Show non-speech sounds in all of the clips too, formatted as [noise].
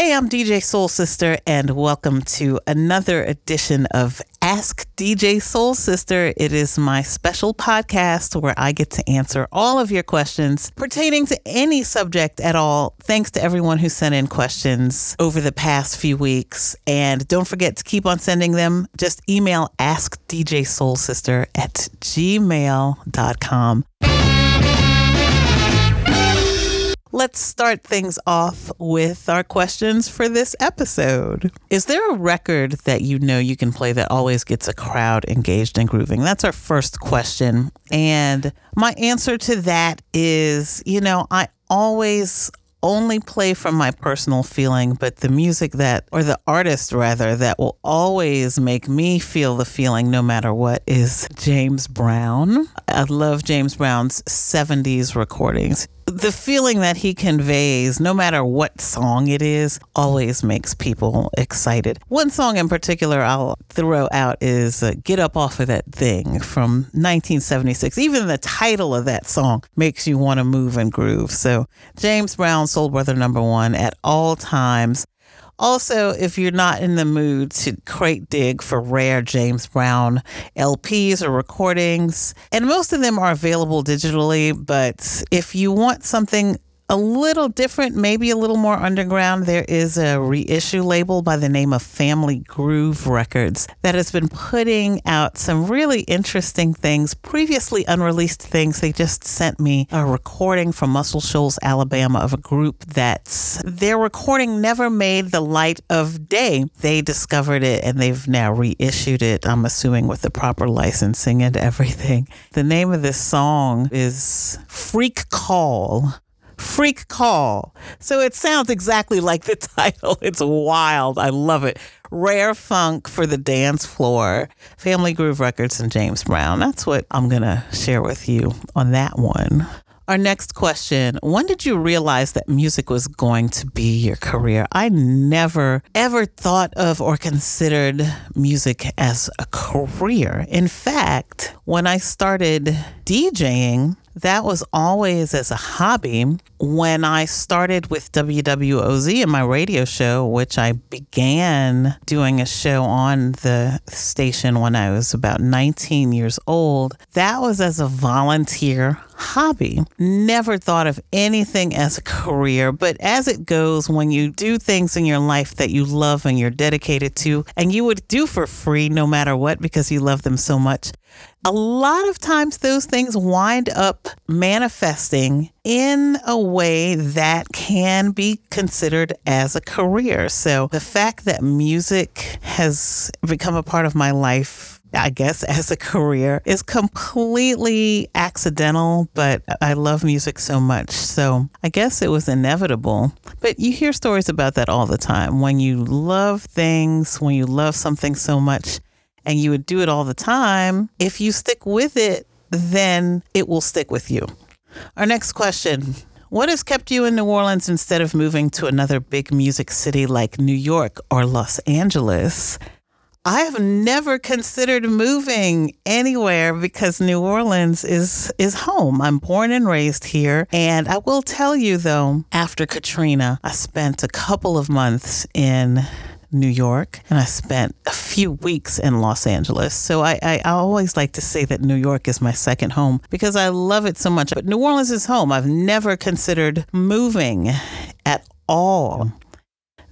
Hey, I'm DJ Soul Sister, and welcome to another edition of Ask DJ Soul Sister. It is my special podcast where I get to answer all of your questions pertaining to any subject at all. Thanks to everyone who sent in questions over the past few weeks. And don't forget to keep on sending them. Just email askdjsoulsister at gmail.com. Let's start things off with our questions for this episode. Is there a record that you know you can play that always gets a crowd engaged and grooving? That's our first question. And my answer to that is, you know, I always only play from my personal feeling, but the music that, or the artist rather, that will always make me feel the feeling no matter what is James Brown. I love James Brown's 70s recordings the feeling that he conveys, no matter what song it is, always makes people excited. One song in particular I'll throw out is uh, Get Up Off of That Thing from 1976. Even the title of that song makes you want to move and groove. So, James Brown, Soul Brother number one at all times. Also, if you're not in the mood to crate dig for rare James Brown LPs or recordings, and most of them are available digitally, but if you want something a little different, maybe a little more underground. There is a reissue label by the name of Family Groove Records that has been putting out some really interesting things, previously unreleased things. They just sent me a recording from Muscle Shoals, Alabama of a group that's their recording never made the light of day. They discovered it and they've now reissued it, I'm assuming with the proper licensing and [laughs] everything. The name of this song is Freak Call Freak Call. So it sounds exactly like the [laughs] title. It's wild. I love it. Rare funk for the dance floor. Family Groove Records and James Brown. That's what I'm going to share with you on that one. Our next question When did you realize that music was going to be your career? I never, ever thought of or considered music as a career. In fact, when I started DJing, that was always as a hobby. When I started with WWOZ and my radio show, which I began doing a show on the station when I was about 19 years old, that was as a volunteer hobby. Never thought of anything as a career, but as it goes, when you do things in your life that you love and you're dedicated to, and you would do for free no matter what because you love them so much, a lot of times those things wind up manifesting in a way that can be considered as a career. So the fact that music has become a part of my life I guess, as a career is completely accidental, but I love music so much. So I guess it was inevitable. But you hear stories about that all the time. When you love things, when you love something so much, and you would do it all the time, if you stick with it, then it will stick with you. Our next question What has kept you in New Orleans instead of moving to another big music city like New York or Los Angeles? I have never considered moving anywhere because New Orleans is is home. I'm born and raised here, and I will tell you though, after Katrina, I spent a couple of months in New York, and I spent a few weeks in Los Angeles. So I, I, I, always like to say that New York is my second home because I love it so much. But New Orleans is home. I've never considered moving at all.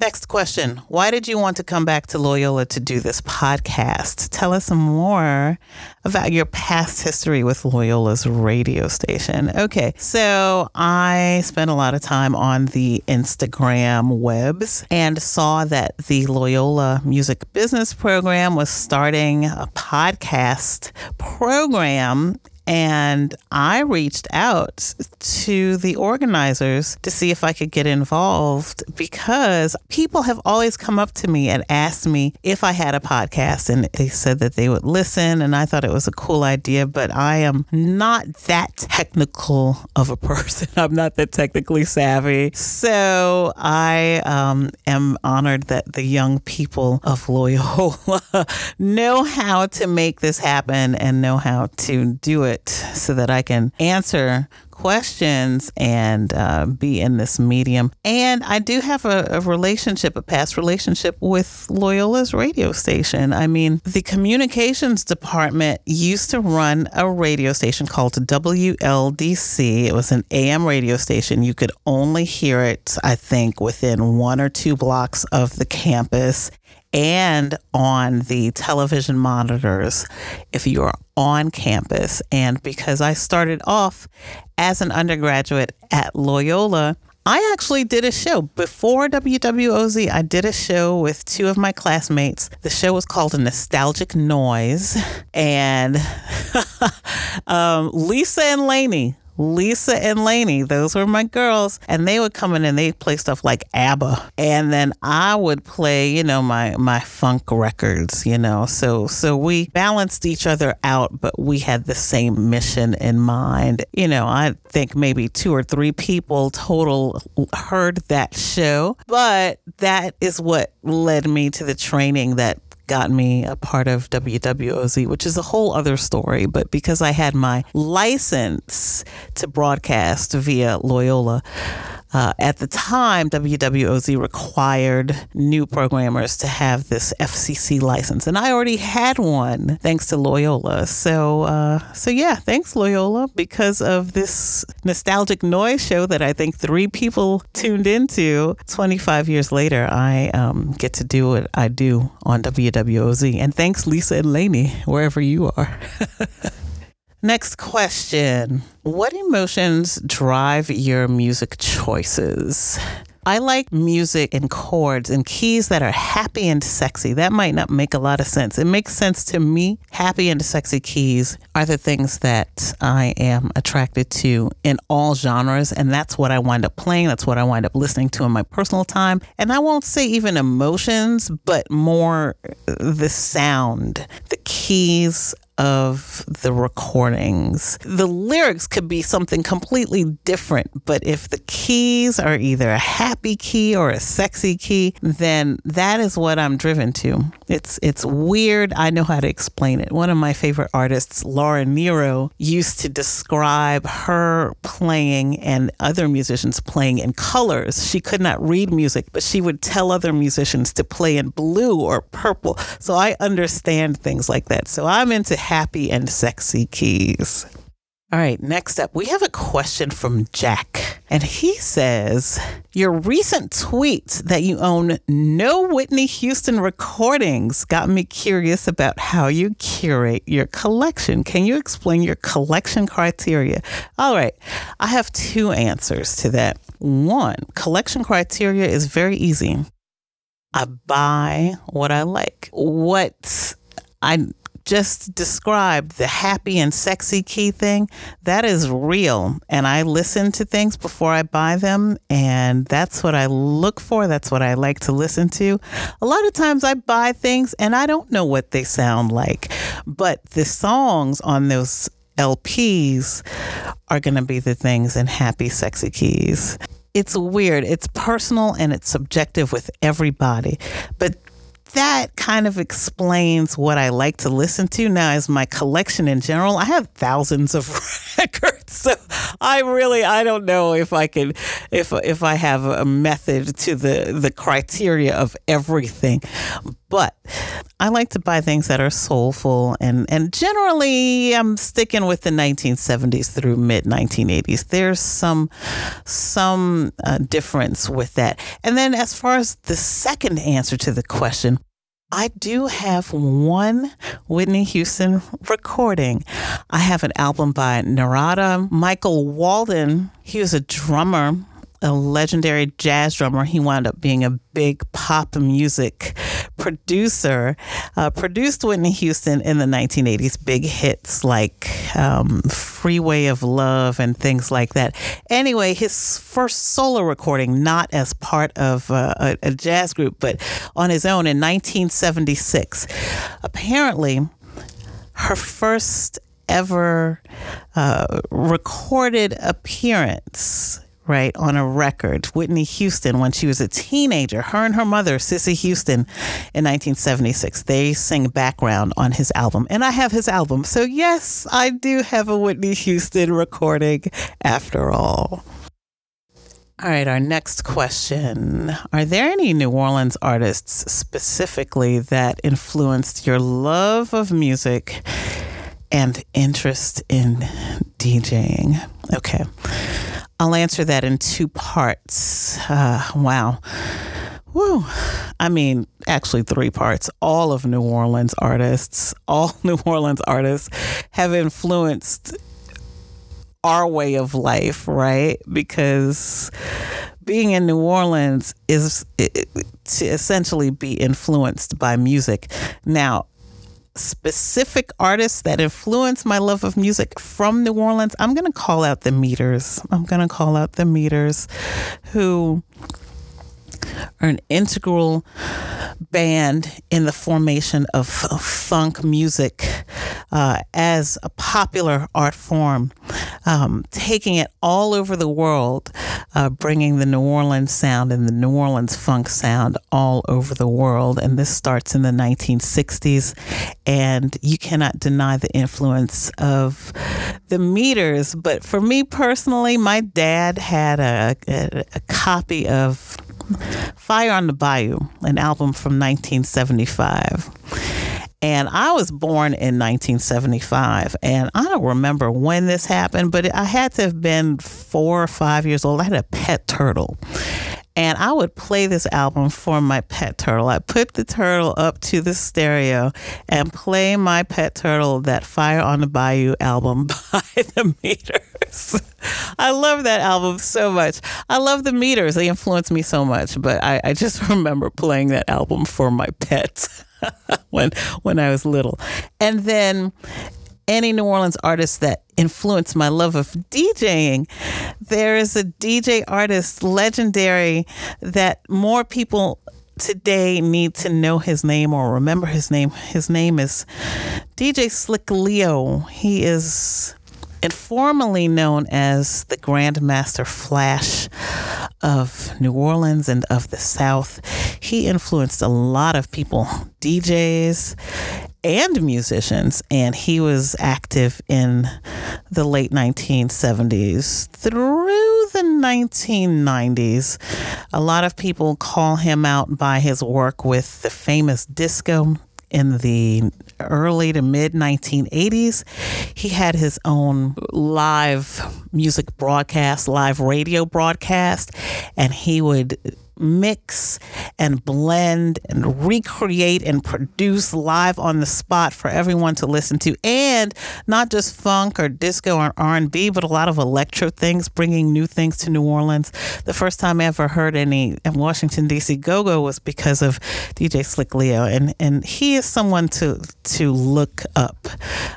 Next question. Why did you want to come back to Loyola to do this podcast? Tell us more about your past history with Loyola's radio station. Okay, so I spent a lot of time on the Instagram webs and saw that the Loyola Music Business Program was starting a podcast program and I reached out to the organizers to see if I could get involved because people have always come up to me and asked me if I had a podcast. And they said that they would listen. And I thought it was a cool idea, but I am not that technical of a [laughs] person. I'm not that technically savvy. So I um, am honored that the young people of Loyola [laughs] know how to make this happen and know how to do it it so that I can answer questions and uh, be in this medium. And I do have a, a, relationship, a past relationship with Loyola's radio station. I mean, the communications department used to run a radio station called WLDC. It was an AM radio station. You could only hear it, I think, within one or two blocks of the campus and on the television monitors if you are on campus. And because I started off as an undergraduate at Loyola, I actually did a show before WWOZ. I did a show with two of my classmates. The show was called A Nostalgic Noise. And [laughs] um, Lisa and Laney Lisa and Lainey, those were my girls, and they would come in and they play stuff like ABBA, and then I would play, you know, my my funk records, you know. So so we balanced each other out, but we had the same mission in mind. You know, I think maybe two or three people total heard that show, but that is what led me to the training that got me a part of WWOZ, which is a whole other story. But because I had my license to broadcast via Loyola, uh, at the time, WWOZ required new programmers to have this FCC license, and I already had one thanks to Loyola. So, uh, so yeah, thanks Loyola because of this nostalgic noise show that I think three people tuned into. Twenty five years later, I um, get to do what I do on WWOZ, and thanks Lisa and Laney wherever you are. [laughs] Next question What emotions drive your music choices? I like music and chords and keys that are happy and sexy. That might not make a lot of sense. It makes sense to me. Happy and sexy keys are the things that I am attracted to in all genres. And that's what I wind up playing. That's what I wind up listening to in my personal time. And I won't say even emotions, but more the sound, the keys of the recordings. The lyrics could be something completely different, but if the keys are either a happy key or a sexy key, then that is what I'm driven to. It's it's weird. I know how to explain it. One of my favorite artists, Laura Nyro, used to describe her playing and other musicians playing in colors. She could not read music, but she would tell other musicians to play in blue or purple. So I understand things like that. So I'm into happy and sexy keys. All right, next up, we have a question from Jack. And he says, Your recent tweet that you own no Whitney Houston recordings got me curious about how you curate your collection. Can you explain your collection criteria? All right, I have two answers to that. One, collection criteria is very easy. I buy what I like. What I just described, the happy and sexy key thing, that is real. And I listen to things before I buy them. And that's what I look for. That's what I like to listen to. A lot of times I buy things and I don't know what they sound like. But the songs on those LPs are going to be the things in happy, sexy keys. It's weird. It's personal and it's subjective with everybody. But that kind of explains what I like to listen to now as my collection in general. I have thousands of [laughs] records, [laughs] so I really I don't know if I can if if I have a method to the the criteria of everything. But I like to buy things that are soulful and and generally I'm sticking with the 1970s through mid 1980s. There's some some uh, difference with that. And then as far as the second answer to the question, I do have one Whitney Houston recording. I have an album by Narada. Michael Walden, he was a drummer a legendary jazz drummer. He wound up being a big pop music producer. Uh, produced Whitney Houston in the 1980s, big hits like um, Freeway of Love and things like that. Anyway, his first solo recording, not as part of uh, a, a jazz group, but on his own in 1976. Apparently, her first ever uh, recorded appearance right, on a record. Whitney Houston, when she was a teenager, her and her mother, Cissy Houston, in 1976, they sing background on his album. And I have his album. So, yes, I do have a Whitney Houston recording after all. All right, our next question. Are there any New Orleans artists specifically that influenced your love of music and interest in DJing? Okay. I'll answer that in two parts. Uh, wow. Woo. I mean, actually, three parts. All of New Orleans artists, [laughs] all New Orleans artists have influenced our way of life, right? Because being in New Orleans is to essentially be influenced by music. Now, specific artists that influence my love of music from New Orleans, I'm going to call out the Meters. I'm going to call out the Meters who are an integral band in the formation of, of funk music uh, as a popular art form, um, taking it all over the world, uh, bringing the New Orleans sound and the New Orleans funk sound all over the world. And this starts in the 1960s. And you cannot deny the influence of the meters. But for me personally, my dad had a, a, a copy of Fire on the Bayou, an album from 1975. And I was born in 1975. And I don't remember when this happened, but I had to have been four or five years old. I had a pet turtle and I would play this album for my pet turtle. I put the turtle up to the stereo and play my pet turtle that Fire on the Bayou album [laughs] by the Meters. I love that album so much. I love the Meters. They influenced me so much, but I, I just [laughs] remember playing that album for my pets. [laughs] when when I was little. And then any New Orleans artists that influenced my love of DJing. There is a DJ artist, legendary, that more people today need to know his name or remember his name. His name is DJ Slick Leo. He is informally known as the Grandmaster Flash of New Orleans and of the South. He influenced a lot of people, DJs and musicians, and he was active in the late 1970s through the 1990s. A lot of people call him out by his work with the famous disco in the early to mid 1980s. He had his own live music broadcast, live radio broadcast, and he would mix and blend and recreate and produce live on the spot for everyone to listen to. And not just funk or disco or r&b but a lot of electro things bringing new things to new orleans. The first time i ever heard any in washington d.c go-go was because of dj slick leo. And, and he is someone to, to look up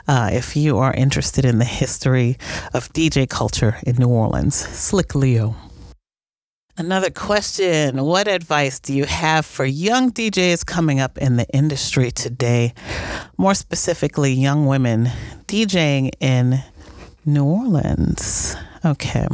uh, if you are interested in the history of dj culture in new orleans. Slick leo Another question What advice do you have for young DJs coming up in the industry today? More specifically, young women DJing in New Orleans. Okay.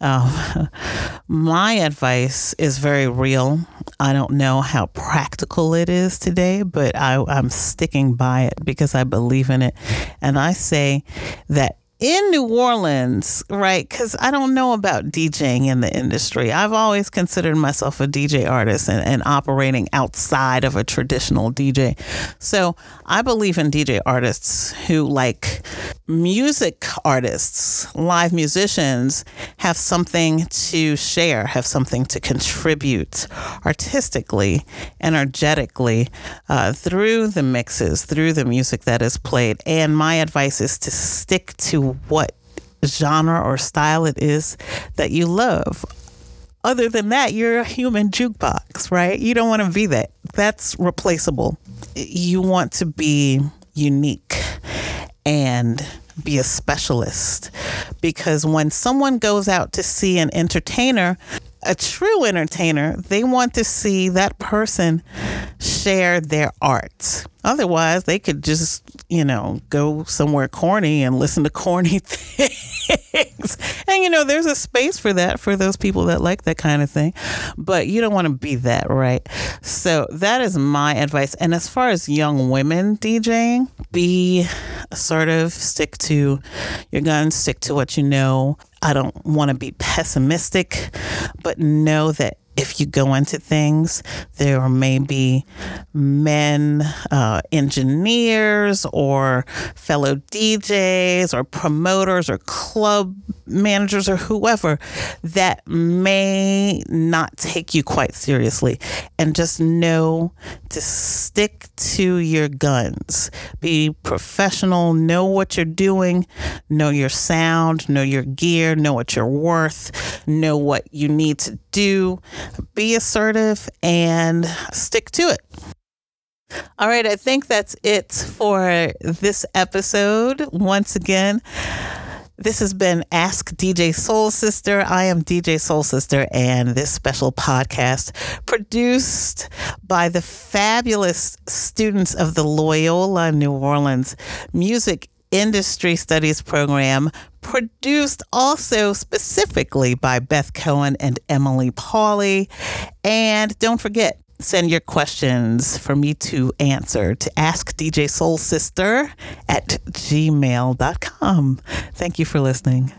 Um, [laughs] my advice is very real. I don't know how practical it is today, but I, I'm sticking by it because I believe in it. And I say that in New Orleans, right? Because I don't know about DJing in the industry. I've always considered myself a DJ artist and, and, operating outside of a traditional DJ. So I believe in DJ artists who, like music artists, live musicians, have something to share, have something to contribute artistically, energetically uh, through the mixes, through the music that is played. And my advice is to stick to what genre or style it is that you love. Other than that, you're a human jukebox, right? You don't want to be that. That's replaceable. You want to be unique and be a specialist because when someone goes out to see an entertainer, a true entertainer, they want to see that person share their art. Otherwise, they could just, you know, go somewhere corny and listen to corny [laughs] things. and, you know, there's a space for that for those people that like that kind of thing. But you don't want to be that, right? So that is my advice. And as far as young women DJing, be assertive, stick to your guns, stick to what you know. I don't want to be pessimistic, but know that if you go into things, there may be men, uh, engineers, or fellow DJs, or promoters, or club managers, or whoever that may not take you quite seriously. And just know to stick to your guns. Be professional, know what you're doing, know your sound, know your gear, know what you're worth, know what you need to do be assertive and stick to it. All right, I think that's it for this episode. Once again, this has been Ask DJ Soul Sister. I am DJ Soul Sister, and this special podcast produced by the fabulous students of the Loyola New Orleans Music Industry Studies program, produced also specifically by Beth Cohen and Emily Pauley. And don't forget, send your questions for me to answer to ask DJ Soul Sister at gmail.com. Thank you for listening.